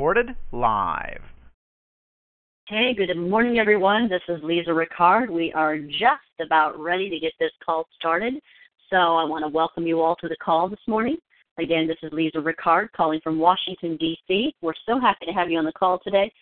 Recorded live. Hey, good morning, everyone. This is Lisa Ricard. We are just about ready to get this call started. So I want to welcome you all to the call this morning. Again, this is Lisa Ricard calling from Washington, D.C. We're so happy to have you on the call today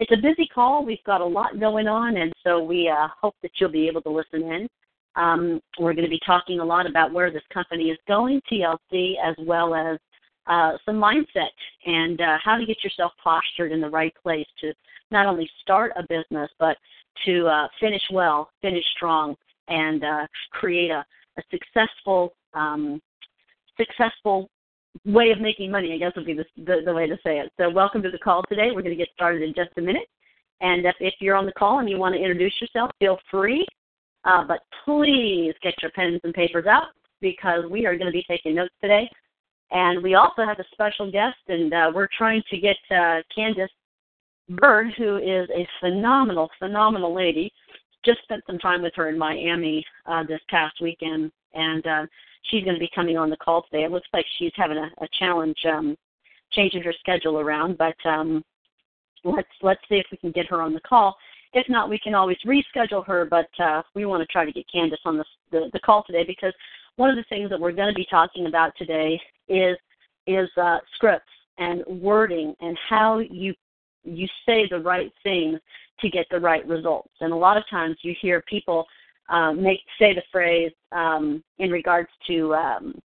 it's a busy call. We've got a lot going on, and so we uh, hope that you'll be able to listen in. Um, we're going to be talking a lot about where this company is going, TLC, as well as uh, some mindset and uh, how to get yourself postured in the right place to not only start a business, but to uh, finish well, finish strong, and uh, create a, a successful um, successful way of making money, I guess would be the, the, the way to say it. So, welcome to the call today. We're going to get started in just a minute. And if, if you're on the call and you want to introduce yourself, feel free. Uh, but please get your pens and papers out because we are going to be taking notes today. And we also have a special guest, and uh, we're trying to get uh, Candace Bird, who is a phenomenal, phenomenal lady. Just spent some time with her in Miami uh, this past weekend, and uh, she's going to be coming on the call today. It looks like she's having a, a challenge um, changing her schedule around, but um, let's let's see if we can get her on the call. If not, we can always reschedule her, but uh, we want to try to get Candace on the, the, the call today because one of the things that we're going to be talking about today is is uh, scripts and wording and how you you say the right things to get the right results. And a lot of times you hear people um, make say the phrase um, in regards to um,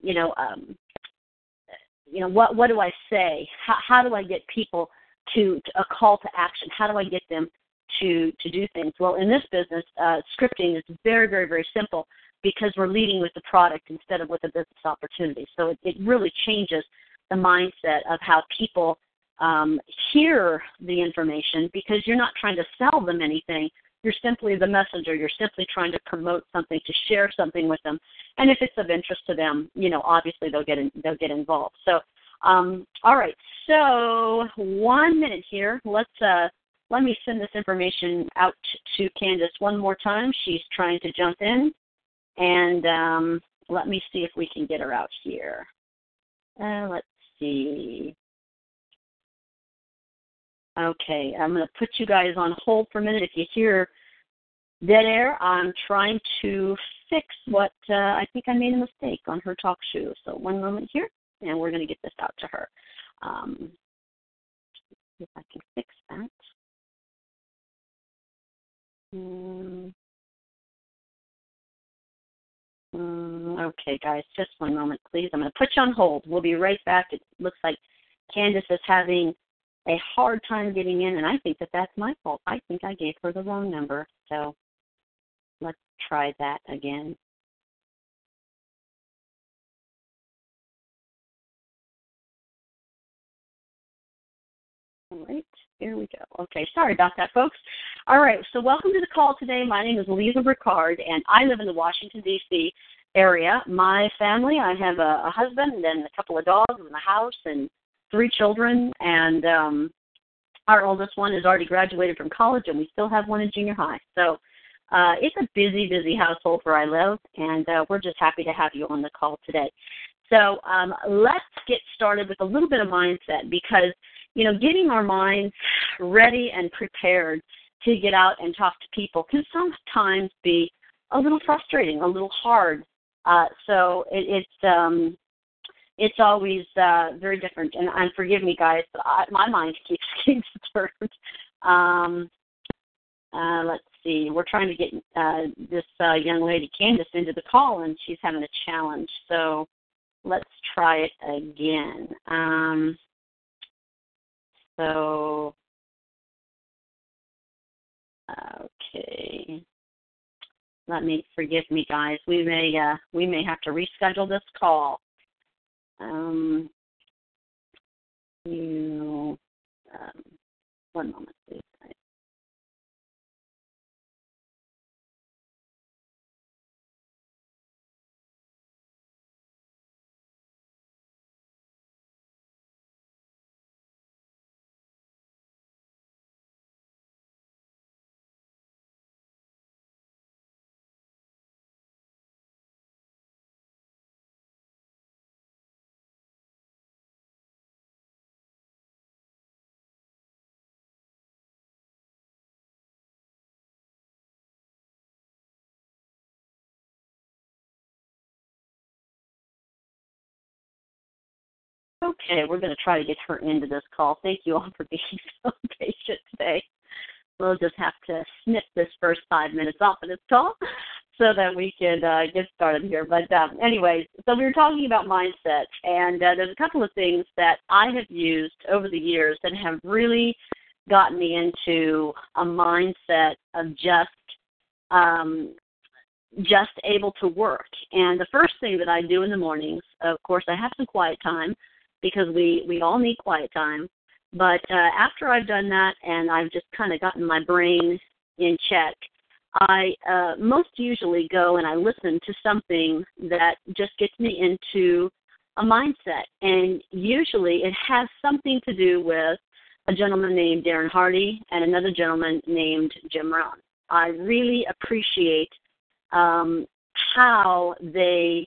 you know um, you know what what do I say? How, how do I get people to, to a call to action? How do I get them to to do things? Well, in this business, uh, scripting is very very very simple because we're leading with the product instead of with a business opportunity. So it, it really changes the mindset of how people um, hear the information because you're not trying to sell them anything. You're simply the messenger. You're simply trying to promote something, to share something with them, and if it's of interest to them, you know, obviously they'll get in, they'll get involved. So, um, all right. So one minute here. Let's uh, let me send this information out to Candace one more time. She's trying to jump in, and um, let me see if we can get her out here. Uh, let's see. Okay, I'm going to put you guys on hold for a minute. If you hear dead air, I'm trying to fix what uh, I think I made a mistake on her talk show. So one moment here, and we're going to get this out to her. Um, if I can fix that. Mm. Mm, okay, guys, just one moment, please. I'm going to put you on hold. We'll be right back. It looks like Candace is having a hard time getting in, and I think that that's my fault. I think I gave her the wrong number. So let's try that again. All right, here we go. Okay, sorry about that, folks. All right, so welcome to the call today. My name is Lisa Ricard, and I live in the Washington, D.C. area. My family, I have a, a husband and a couple of dogs and a house and three children, and um, our oldest one has already graduated from college, and we still have one in junior high. So uh, it's a busy, busy household where I live, and uh, we're just happy to have you on the call today. So um, let's get started with a little bit of mindset because you know getting our minds ready and prepared to get out and talk to people can sometimes be a little frustrating, a little hard. Uh, so it, it's um, it's always uh, very different. And, and forgive me, guys, but I, my mind keeps getting disturbed. Um, uh, let's see. We're trying to get uh, this uh, young lady, Candace, into the call, and she's having a challenge. So let's try it again. Um, so, okay. let me forgive me, guys. We may uh, we may have to reschedule this call. Um, you, um, one moment, please. Okay, we're going to try to get her into this call. Thank you all for being so patient today. We'll just have to snip this first five minutes off of this call so that we can uh, get started here. But um, anyways, so we were talking about mindset, and uh, there's a couple of things that I have used over the years that have really gotten me into a mindset of just um, just able to work. And the first thing that I do in the mornings, of course, I have some quiet time because we we all need quiet time. But uh, after I've done that and I've just kind of gotten my brain in check, I uh, most usually go and I listen to something that just gets me into a mindset, and usually it has something to do with a gentleman named Darren Hardy and another gentleman named Jim Rohn. I really appreciate um, how they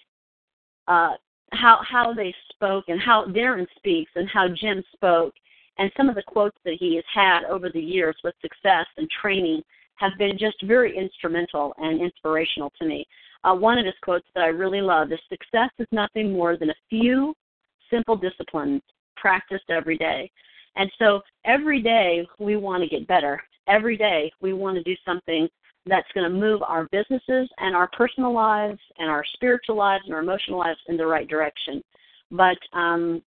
uh, how how they spoke and how Darren speaks and how Jim spoke and some of the quotes that he has had over the years with success and training have been just very instrumental and inspirational to me. Uh, one of his quotes that I really love is success is nothing more than a few simple disciplines practiced every day. And so every day we want to get better. Every day we want to do something that's going to move our businesses and our personal lives and our spiritual lives and our emotional lives in the right direction. But um,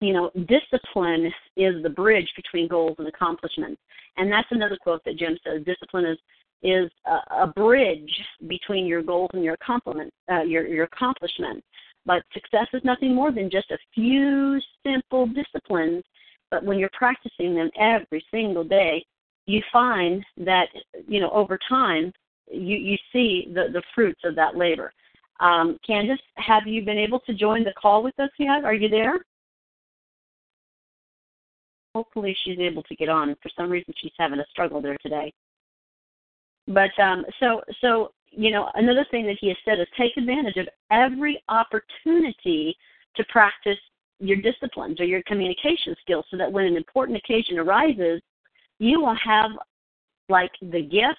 you know, discipline is the bridge between goals and accomplishments. And that's another quote that Jim says: discipline is is a, a bridge between your goals and your accomplishment, uh, your your accomplishment. But success is nothing more than just a few simple disciplines. But when you're practicing them every single day, you find that you know over time you you see the the fruits of that labor. Um, have you been able to join the call with us yet? Are you there? Hopefully, she's able to get on. For some reason, she's having a struggle there today. But um, so so you know another thing that he has said is take advantage of every opportunity to practice your disciplines or your communication skills so that when an important occasion arises you will have like the gift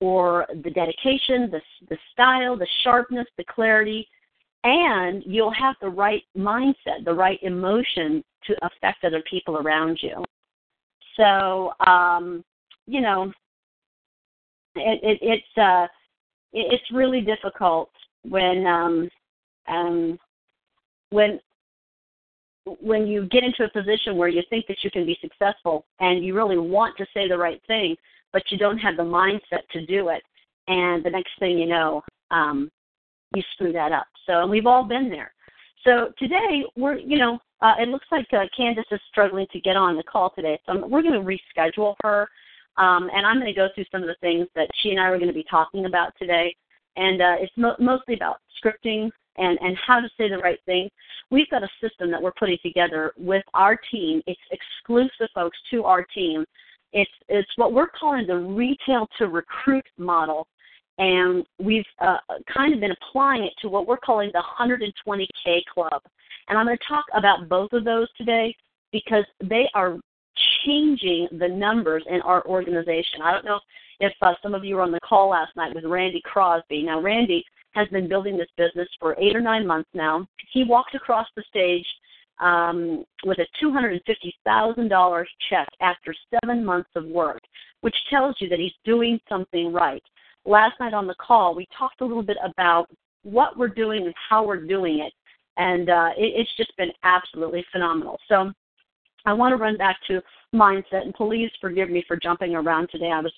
or the dedication, the the style, the sharpness, the clarity, and you'll have the right mindset, the right emotion to affect other people around you. So, um, you know, it, it, it's uh, it, it's really difficult when um, um, when when you get into a position where you think that you can be successful and you really want to say the right thing, but you don't have the mindset to do it, and the next thing you know, um, you screw that up. So and we've all been there. So today we're, you know, uh, it looks like uh, Candace is struggling to get on the call today, so we're going to reschedule her, um, and I'm going to go through some of the things that she and I were going to be talking about today, and uh, it's mo- mostly about scripting, and, and how to say the right thing. We've got a system that we're putting together with our team. It's exclusive, folks, to our team. It's it's what we're calling the retail to recruit model, and we've uh, kind of been applying it to what we're calling the 120K Club. And I'm going to talk about both of those today because they are changing the numbers in our organization. I don't know if uh, some of you were on the call last night with Randy Crosby. Now, Randy has been building this business for eight or nine months now. He walked across the stage um, with a $250,000 check after seven months of work, which tells you that he's doing something right. Last night on the call, we talked a little bit about what we're doing and how we're doing it, and uh, it, it's just been absolutely phenomenal. So I want to run back to mindset, and please forgive me for jumping around today. I was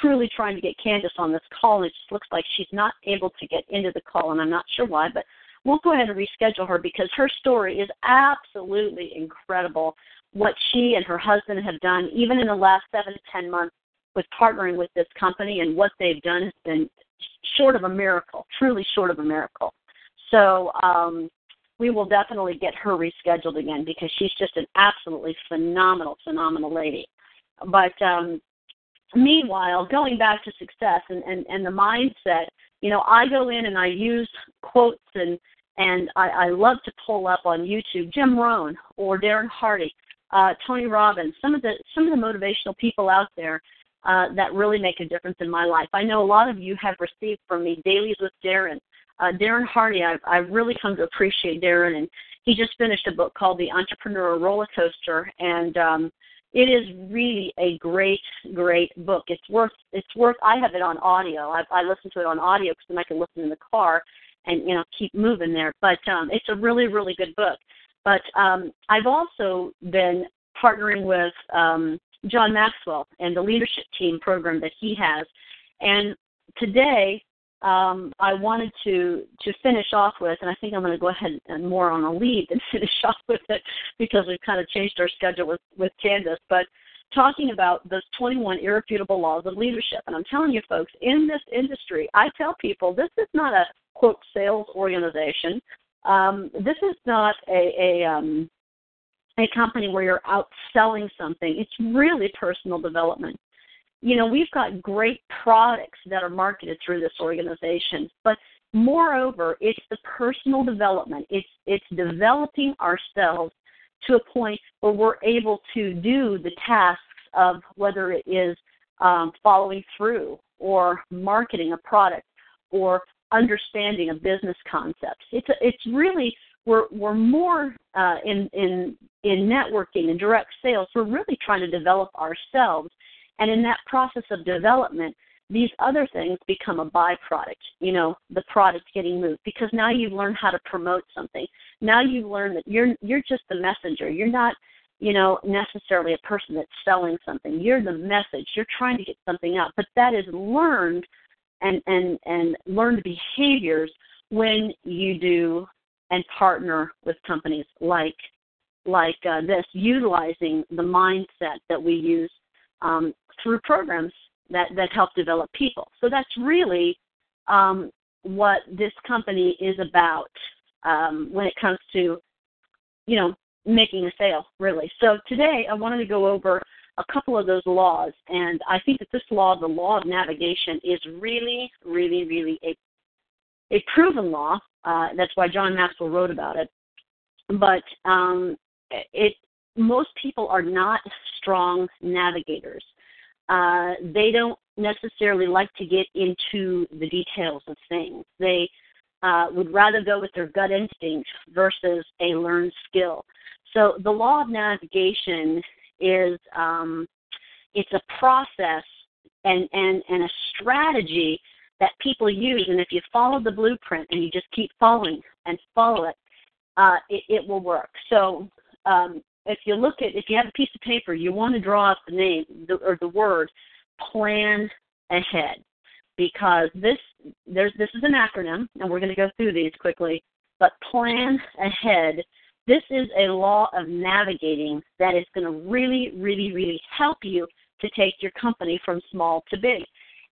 truly trying to get Candace on this call, and it just looks like she's not able to get into the call, and I'm not sure why, but we'll go ahead and reschedule her because her story is absolutely incredible. What she and her husband have done, even in the last seven to ten months, with partnering with this company, and what they've done has been short of a miracle, truly short of a miracle. So um, we will definitely get her rescheduled again because she's just an absolutely phenomenal, phenomenal lady. But um, meanwhile, going back to success and, and, and the mindset, you know, I go in and I use quotes and and I, I love to pull up on YouTube Jim Rohn or Darren Hardy, uh, Tony Robbins, some of the some of the motivational people out there uh, that really make a difference in my life. I know a lot of you have received from me dailies with Darren. Uh, Darren Hardy, I've, I've really come to appreciate Darren, and he just finished a book called The Entrepreneur Roller Coaster, and um, it is really a great, great book. It's worth, it's worth. I have it on audio. I, I listen to it on audio because then I can listen in the car, and you know keep moving there. But um, it's a really, really good book. But um, I've also been partnering with um, John Maxwell and the leadership team program that he has. And today, um, I wanted to to finish off with, and I think I'm going to go ahead and more on a lead than finish off with it because we've kind of changed our schedule with with Candace. But talking about those 21 irrefutable laws of leadership, and I'm telling you, folks, in this industry, I tell people this is not a quote sales organization. Um, this is not a, a um, a company where you're out selling something. It's really personal development. You know, we've got great products that are marketed through this organization, but moreover, it's the personal development. It's it's developing ourselves to a point where we're able to do the tasks of whether it is um, following through or marketing a product or understanding a business concept. It's a, it's really we're we're more uh, in in in networking and direct sales. We're really trying to develop ourselves, and in that process of development, these other things become a byproduct. You know, the product getting moved because now you've learned how to promote something. Now you've learned that you're you're just the messenger. You're not you know necessarily a person that's selling something. You're the message. You're trying to get something out, but that is learned and and and learned behaviors when you do and partner with companies like like uh, this, utilizing the mindset that we use um, through programs that that help develop people. So that's really um, what this company is about um, when it comes to you know making a sale, really. So today I wanted to go over a couple of those laws, and I think that this law, the law of navigation, is really, really, really a a proven law uh, that's why John Maxwell wrote about it. But um, it most people are not strong navigators. Uh, they don't necessarily like to get into the details of things. They uh, would rather go with their gut instinct versus a learned skill. So the law of navigation is um, it's a process and, and, and a strategy that people use. And if you follow the blueprint and you just keep following and follow it, uh, it, it will work. So um, if you look at, if you have a piece of paper, you want to draw out the name the, or the word plan ahead because this there's this is an acronym and we're going to go through these quickly. But plan ahead. This is a law of navigating that is going to really, really, really help you to take your company from small to big.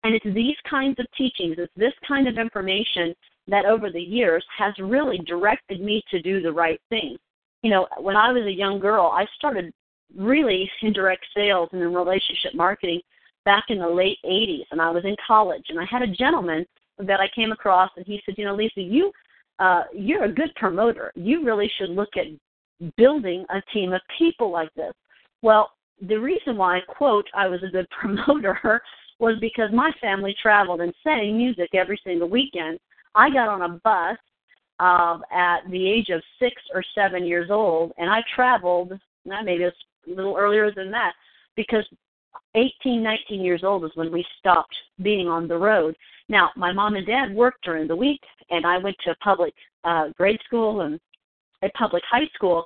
And it's these kinds of teachings, it's this kind of information that over the years has really directed me to do the right thing. You know, when I was a young girl, I started really in direct sales and in relationship marketing back in the late 80s, and I was in college, and I had a gentleman that I came across, and he said, "You know, Lisa, you uh, you're a good promoter. You really should look at building a team of people like this." Well, the reason why quote I was a good promoter was because my family traveled and sang music every single weekend. I got on a bus uh, at the age of six or seven years old, and I traveled, maybe a little earlier than that, because 18, 19 years old is when we stopped being on the road. Now, my mom and dad worked during the week, and I went to a public uh, grade school and a public high school.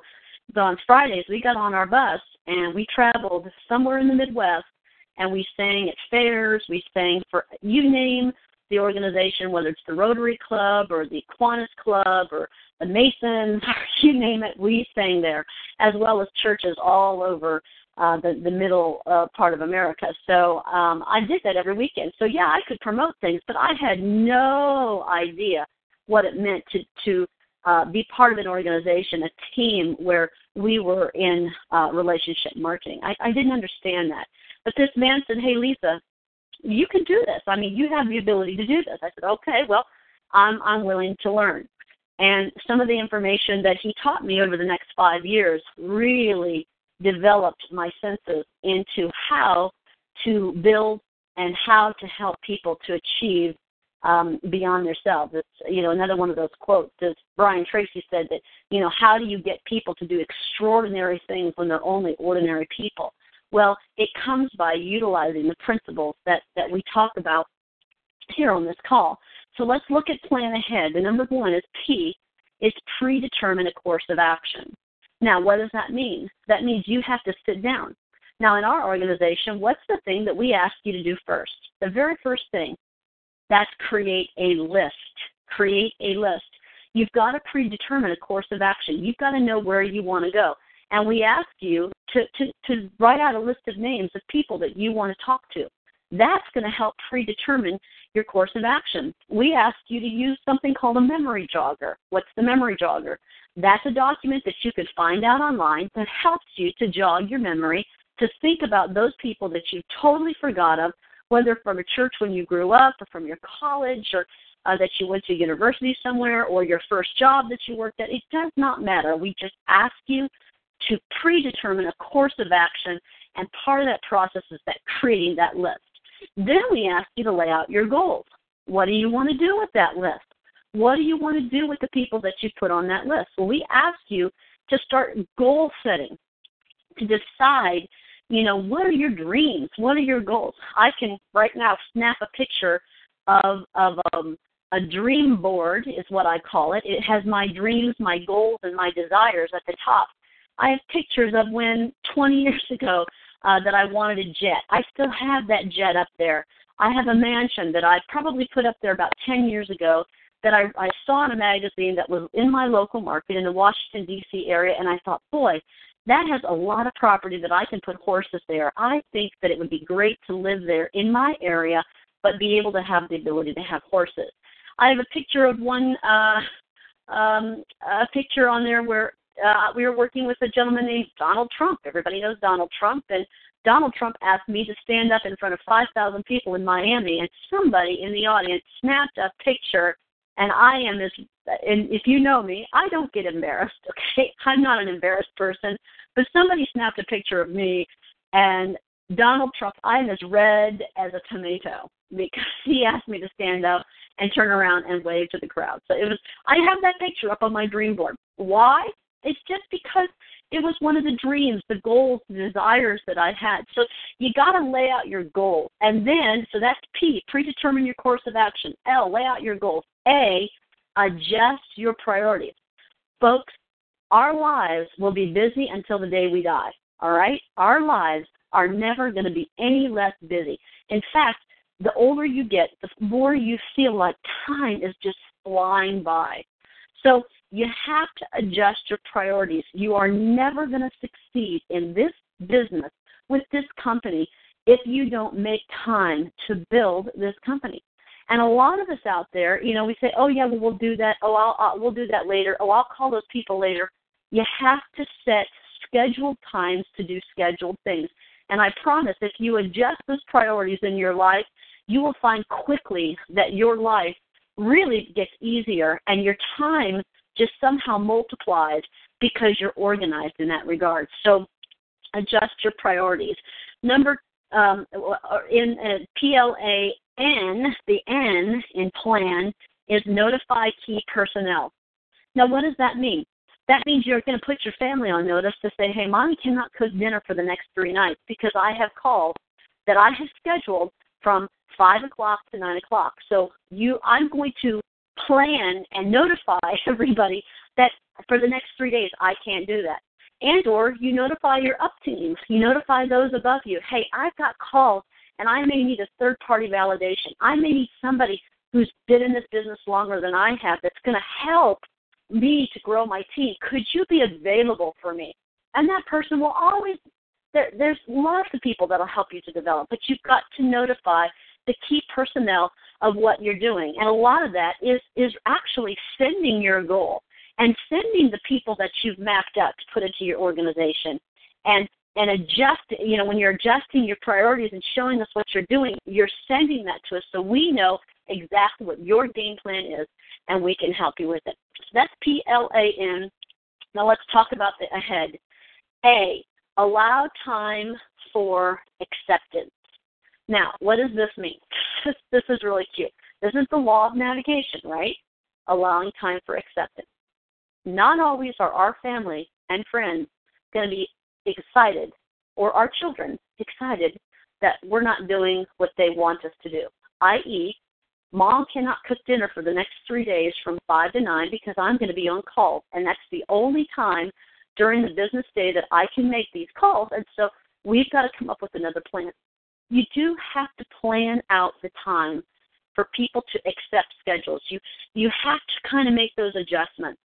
But on Fridays, we got on our bus and we traveled somewhere in the Midwest and we sang at fairs. We sang for you name the organization, whether it's the Rotary Club or the Kiwanis Club or the Masons, you name it, we sang there, as well as churches all over uh, the the middle uh, part of America. So um, I did that every weekend. So yeah, I could promote things, but I had no idea what it meant to to uh, be part of an organization, a team where we were in uh, relationship marketing. I, I didn't understand that. But this man said, "Hey, Lisa, you can do this. I mean, you have the ability to do this." I said, "Okay, well, I'm I'm willing to learn." And some of the information that he taught me over the next five years really developed my senses into how to build and how to help people to achieve um, beyond themselves. It's you know another one of those quotes. that Brian Tracy said that you know how do you get people to do extraordinary things when they're only ordinary people? Well, it comes by utilizing the principles that that we talk about here on this call. So let's look at plan ahead. The number one is P is predetermine a course of action. Now, what does that mean? That means you have to sit down. Now, in our organization, what's the thing that we ask you to do first? The very first thing, that's create a list. Create a list. You've got to predetermine a course of action. You've got to know where you want to go. And we ask you to, to, to write out a list of names of people that you want to talk to. That's going to help predetermine your course of action. We ask you to use something called a memory jogger. What's the memory jogger? That's a document that you could find out online that helps you to jog your memory to think about those people that you totally forgot of, whether from a church when you grew up or from your college or uh, that you went to university somewhere or your first job that you worked at. It does not matter. We just ask you to predetermine a course of action, and part of that process is that creating that list. Then we ask you to lay out your goals. What do you want to do with that list? What do you want to do with the people that you put on that list? Well, we ask you to start goal setting, to decide, you know, what are your dreams? What are your goals? I can right now snap a picture of of um, a dream board is what I call it. It has my dreams, my goals, and my desires at the top. I have pictures of when 20 years ago uh, that I wanted a jet. I still have that jet up there. I have a mansion that I probably put up there about 10 years ago that I, I saw in a magazine that was in my local market in the Washington, D.C. area, and I thought, boy, that has a lot of property that I can put horses there. I think that it would be great to live there in my area, but be able to have the ability to have horses. I have a picture of one, uh, um, a picture on there where uh, we were working with a gentleman named Donald Trump. Everybody knows Donald Trump, and Donald Trump asked me to stand up in front of 5,000 people in Miami, and somebody in the audience snapped a picture. And I am this, and if you know me, I don't get embarrassed. Okay, I'm not an embarrassed person, but somebody snapped a picture of me, and Donald Trump, I am as red as a tomato because he asked me to stand up and turn around and wave to the crowd. So it was, I have that picture up on my dream board. Why? It's just because it was one of the dreams, the goals, the desires that I had. So you got to lay out your goals. And then, so that's P, predetermine your course of action. L, lay out your goals. A, adjust your priorities. Folks, our lives will be busy until the day we die. All right? Our lives are never going to be any less busy. In fact, the older you get, the more you feel like time is just flying by. So you have to adjust your priorities. You are never going to succeed in this business with this company if you don't make time to build this company. And a lot of us out there, you know, we say, "Oh yeah, well, we'll do that. Oh, I'll, I'll we'll do that later. Oh, I'll call those people later." You have to set scheduled times to do scheduled things. And I promise, if you adjust those priorities in your life, you will find quickly that your life really gets easier and your time just somehow multiplies because you're organized in that regard. So adjust your priorities. Number um, in uh, PLAN, the N in plan is notify key personnel. Now, what does that mean? That means you're going to put your family on notice to say, hey, mommy cannot cook dinner for the next three nights because I have calls that I have scheduled from five o'clock to nine o'clock. So you, I'm going to plan and notify everybody that for the next three days I can't do that. And or you notify your up teams, you notify those above you, hey, I've got calls and I may need a third party validation. I may need somebody who's been in this business longer than I have that's going to help me to grow my team. Could you be available for me? And that person will always, there, there's lots of people that'll help you to develop, but you've got to notify the key personnel of what you're doing. And a lot of that is, is actually sending your goal and sending the people that you've mapped out to put into your organization. And and adjust you know when you're adjusting your priorities and showing us what you're doing you're sending that to us so we know exactly what your game plan is and we can help you with it so that's p l a n now let's talk about the ahead a allow time for acceptance now what does this mean this, is really cute this is the law of navigation right allowing time for acceptance not always are our family and friends going to be excited, or our children excited, that we're not doing what they want us to do. I.e., mom cannot cook dinner for the next three days from 5 to 9 because I'm going to be on call. And that's the only time during the business day that I can make these calls. And so we've got to come up with another plan. You do have to plan out the time for people to accept schedules. You you have to kind of make those adjustments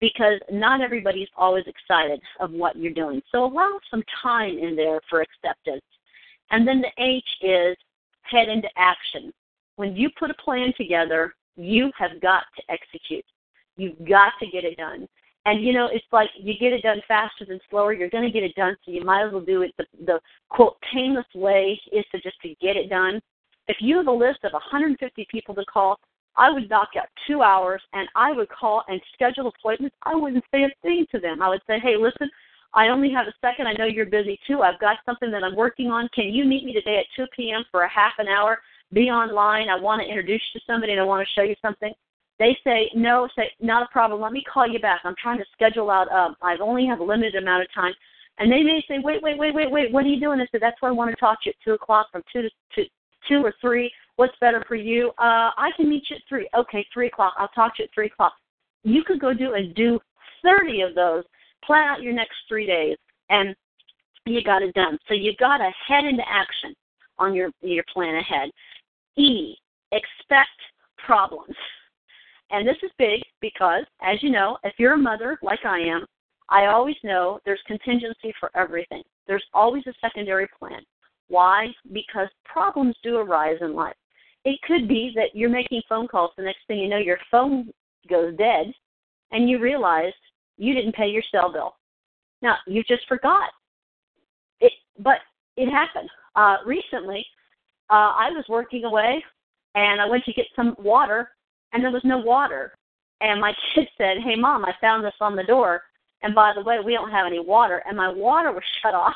because not everybody's always excited of what you're doing. So allow some time in there for acceptance. And then the H is head into action. When you put a plan together, you have got to execute. You've got to get it done. And you know, it's like you get it done faster than slower. You're going to get it done, so you might as well do it. The, the quote painless way is to just to get it done. If you have a list of 150 people to call, I would knock out two hours and I would call and schedule appointments. I wouldn't say a thing to them. I would say, hey, listen, I only have a second. I know you're busy too. I've got something that I'm working on. Can you meet me today at 2 p.m. for a half an hour? Be online. I want to introduce you to somebody and I want to show you something. They say, no, say, not a problem. Let me call you back. I'm trying to schedule out. Um, I only have a limited amount of time. And they may say, wait, wait, wait, wait, wait. What are you doing? I said, that's why I want to talk to you at 2 o'clock from 2 to, to 2 or 3 What's better for you? Uh, I can meet you at three. Okay, three o'clock. I'll talk to you at three o'clock. You could go do and do thirty of those. Plan out your next three days, and you got it done. So you got to head into action on your your plan ahead. E, expect problems. And this is big because, as you know, if you're a mother like I am, I always know there's contingency for everything. There's always a secondary plan. Why? Because problems do arise in life. It could be that you're making phone calls. The next thing you know, your phone goes dead, and you realize you didn't pay your cell bill. Now you just forgot. It, but it happened. Uh, recently, uh, I was working away, and I went to get some water, and there was no water. And my kid said, "Hey, mom, I found this on the door." And by the way, we don't have any water, and my water was shut off.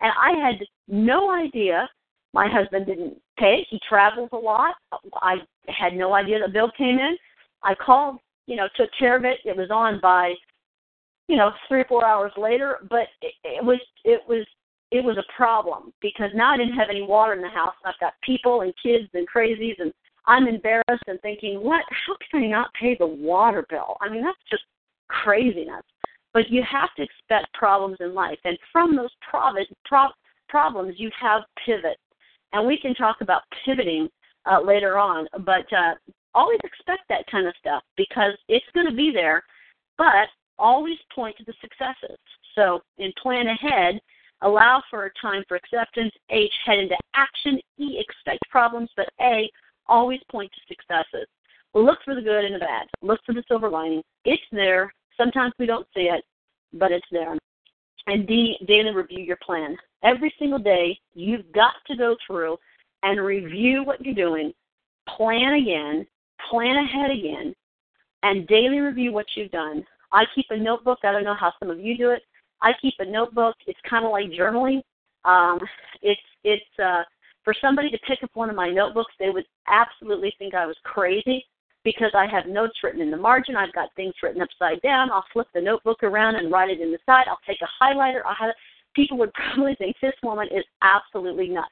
And I had no idea my husband didn't pay. He travels a lot. I had no idea the bill came in. I called, you know, took care of it. It was on by, you know, three or four hours later. But it, it was it was it was a problem because now I didn't have any water in the house. I've got people and kids and crazies, and I'm embarrassed and thinking, what? How can I not pay the water bill? I mean, that's just craziness. But you have to expect problems in life, and from those prob- pro- problems, you have pivot and we can talk about pivoting uh, later on. But uh, always expect that kind of stuff because it's going to be there. But always point to the successes. So in plan ahead, allow for a time for acceptance. H head into action. E expect problems. But A always point to successes. Look for the good and the bad. Look for the silver lining. It's there. Sometimes we don't see it, but it's there. And D daily review your plan every single day, you've got to go through and review what you're doing, plan again, plan ahead again, and daily review what you've done. I keep a notebook. I don't know how some of you do it. I keep a notebook. It's kind of like journaling. Um, it's it's uh, for somebody to pick up one of my notebooks, they would absolutely think I was crazy because I have notes written in the margin. I've got things written upside down. I'll flip the notebook around and write it in the side. I'll take a highlighter. I'll have people would probably think this woman is absolutely nuts.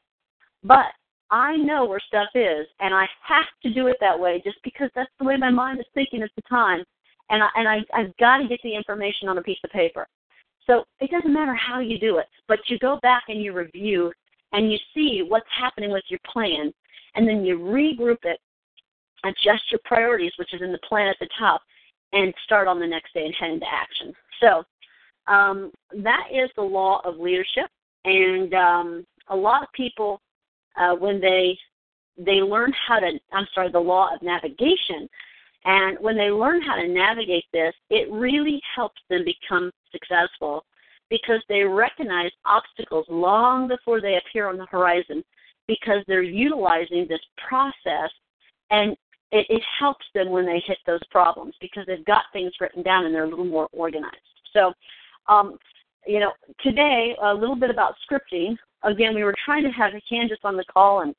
But I know where stuff is, and I have to do it that way just because that's the way my mind is thinking at the time. And I and I I've got to get the information on a piece of paper. So it doesn't matter how you do it, but you go back and you review and you see what's happening with your plan, and then you regroup it, adjust your priorities, which is in the plan at the top, and start on the next day and head into action. So um, that is the law of leadership, and um, a lot of people uh, when they they learn how to I'm sorry the law of navigation, and when they learn how to navigate this, it really helps them become successful because they recognize obstacles long before they appear on the horizon because they're utilizing this process and it, it helps them when they hit those problems because they've got things written down and they're a little more organized. So, um, you know, today a little bit about scripting. Again, we were trying to have Candace on the call and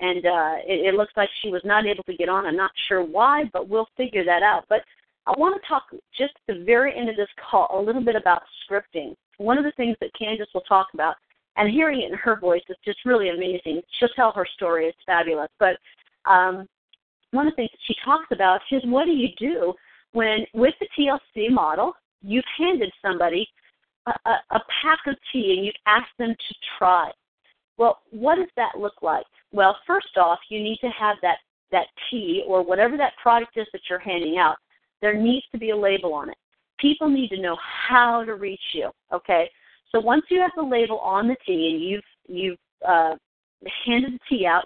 and uh, it, it looks like she was not able to get on. I'm not sure why, but we'll figure that out. But I want to talk just at the very end of this call a little bit about scripting. One of the things that Candace will talk about, and hearing it in her voice is just really amazing. She'll tell her story; it's fabulous. But um, one of the things that she talks about is what do you do when, with the TLC model, you've handed somebody a, a, a pack of tea and you've asked them to try. Well, what does that look like? Well, first off, you need to have that that tea or whatever that product is that you're handing out. There needs to be a label on it. People need to know how to reach you. Okay, so once you have the label on the tea and you've you've uh, handed the tea out,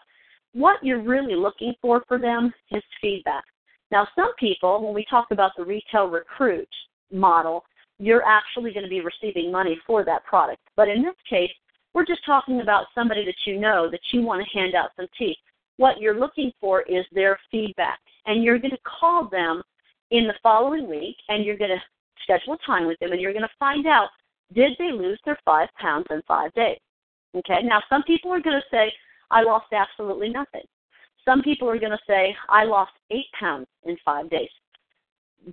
what you're really looking for for them is feedback. Now, some people, when we talk about the retail recruit model, you're actually going to be receiving money for that product. But in this case, we're just talking about somebody that you know that you want to hand out some tea. What you're looking for is their feedback. And you're going to call them in the following week and you're going to schedule a time with them and you're going to find out did they lose their five pounds in five days? Okay, now some people are going to say, I lost absolutely nothing. Some people are going to say, I lost eight pounds in five days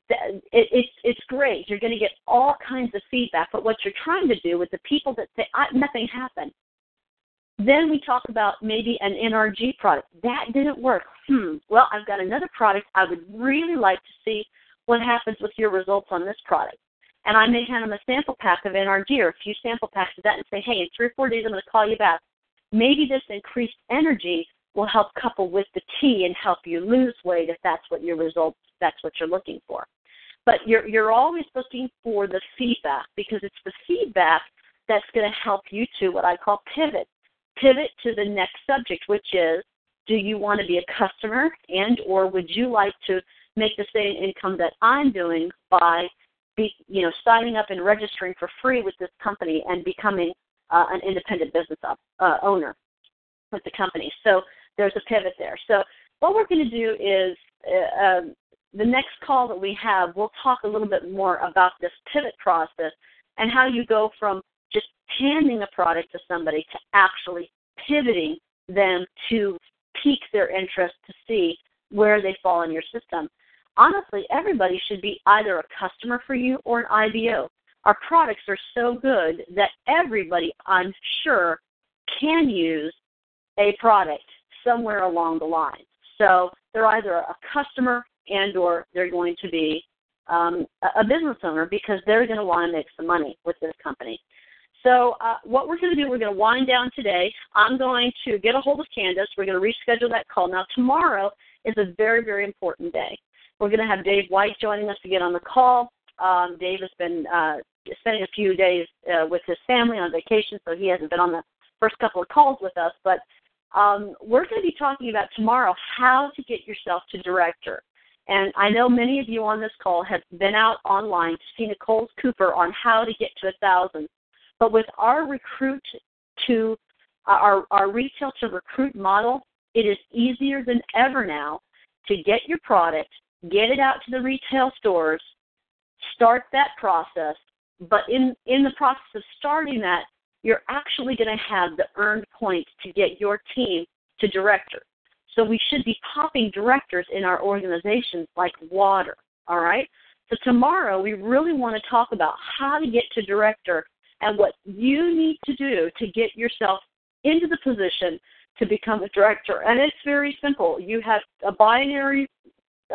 it, it's it's great. You're going to get all kinds of feedback. But what you're trying to do with the people that say nothing happened, then we talk about maybe an NRG product that didn't work. Hmm. Well, I've got another product. I would really like to see what happens with your results on this product. And I may hand them a sample pack of NRG or a few sample packs of that and say, hey, in three or four days I'm going to call you back. Maybe this increased energy will help couple with the tea and help you lose weight if that's what your results that's what you're looking for. But you're you're always looking for the feedback because it's the feedback that's going to help you to what I call pivot. Pivot to the next subject, which is do you want to be a customer and or would you like to make the same income that I'm doing by be, you know signing up and registering for free with this company and becoming uh, an independent business up, uh, owner with the company. So there's a pivot there. So what we're going to do is uh, um, the next call that we have, we'll talk a little bit more about this pivot process and how you go from just handing a product to somebody to actually pivoting them to pique their interest to see where they fall in your system. Honestly, everybody should be either a customer for you or an IBO. Our products are so good that everybody, I'm sure, can use a product somewhere along the line. So they're either a customer and or they're going to be um, a business owner because they're going to want to make some money with this company. So uh, what we're going to do, we're going to wind down today. I'm going to get a hold of Candace. We're going to reschedule that call. Now tomorrow is a very, very important day. We're going to have Dave White joining us to get on the call. Um, Dave has been uh, spending a few days uh, with his family on vacation, so he hasn't been on the first couple of calls with us. But um, we're going to be talking about tomorrow how to get yourself to director. And I know many of you on this call have been out online to see Nicole Cooper on how to get to a thousand. But with our recruit to our, our retail to recruit model, it is easier than ever now to get your product, get it out to the retail stores, start that process. But in, in the process of starting that, you're actually going to have the earned points to get your team to director. So we should be popping directors in our organizations like water. All right? So tomorrow we really want to talk about how to get to director and what you need to do to get yourself into the position to become a director. And it's very simple. You have a binary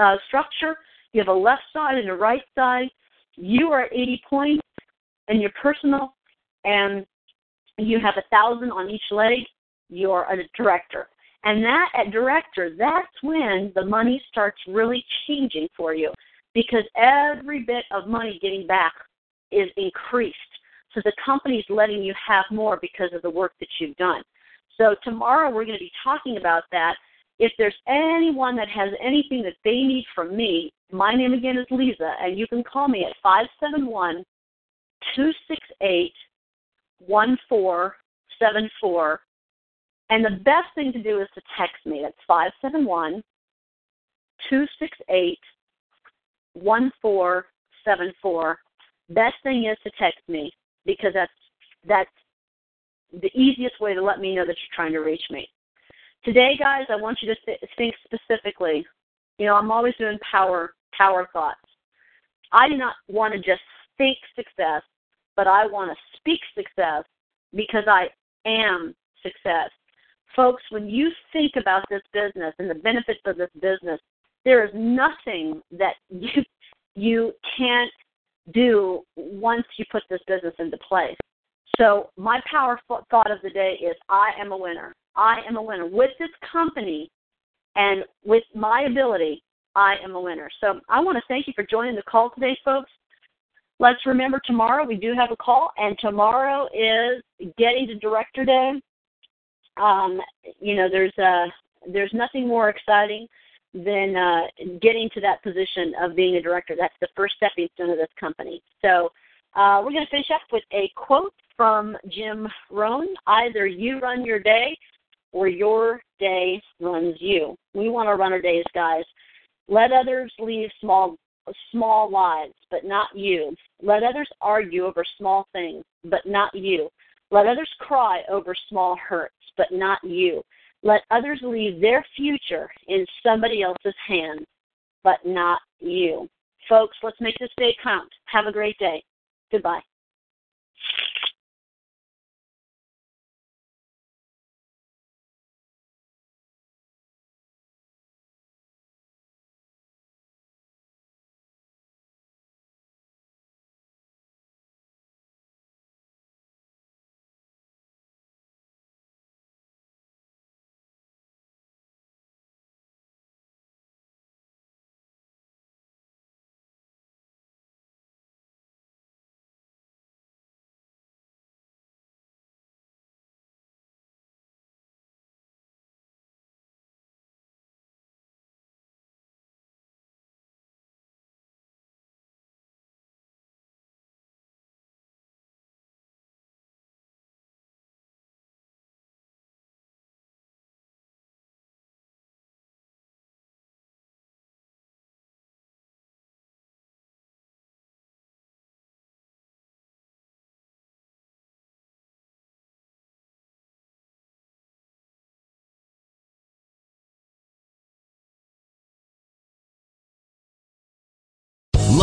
uh, structure, you have a left side and a right side. You are at 80 points in your personal, and you have a thousand on each leg you're a director. And that at director, that's when the money starts really changing for you because every bit of money getting back is increased. So the company's letting you have more because of the work that you've done. So tomorrow we're going to be talking about that. If there's anyone that has anything that they need from me, my name again is Lisa, and you can call me at 571 268 1474. And the best thing to do is to text me. That's 571 268 1474. Best thing is to text me because that's that's the easiest way to let me know that you're trying to reach me. Today, guys, I want you to th- think specifically. You know, I'm always doing power power thoughts. I do not want to just think success, but I want to speak success because I am success. Folks, when you think about this business and the benefits of this business, there is nothing that you you can't do once you put this business into place. So my power thought of the day is I am a winner. I am a winner. With this company and with my ability, I am a winner. So I want to thank you for joining the call today, folks. Let's remember tomorrow we do have a call, and tomorrow is getting to director day. Um, you know, there's uh, there's nothing more exciting than uh, getting to that position of being a director. That's the first stepping stone of this company. So uh, we're going to finish up with a quote from Jim Rohn. Either you run your day or your day runs you. We want to run our days, guys. Let others lead small small lives, but not you. Let others argue over small things, but not you. Let others cry over small hurts, but not you. Let others leave their future in somebody else's hands, but not you. Folks, let's make this day count. Have a great day. Goodbye.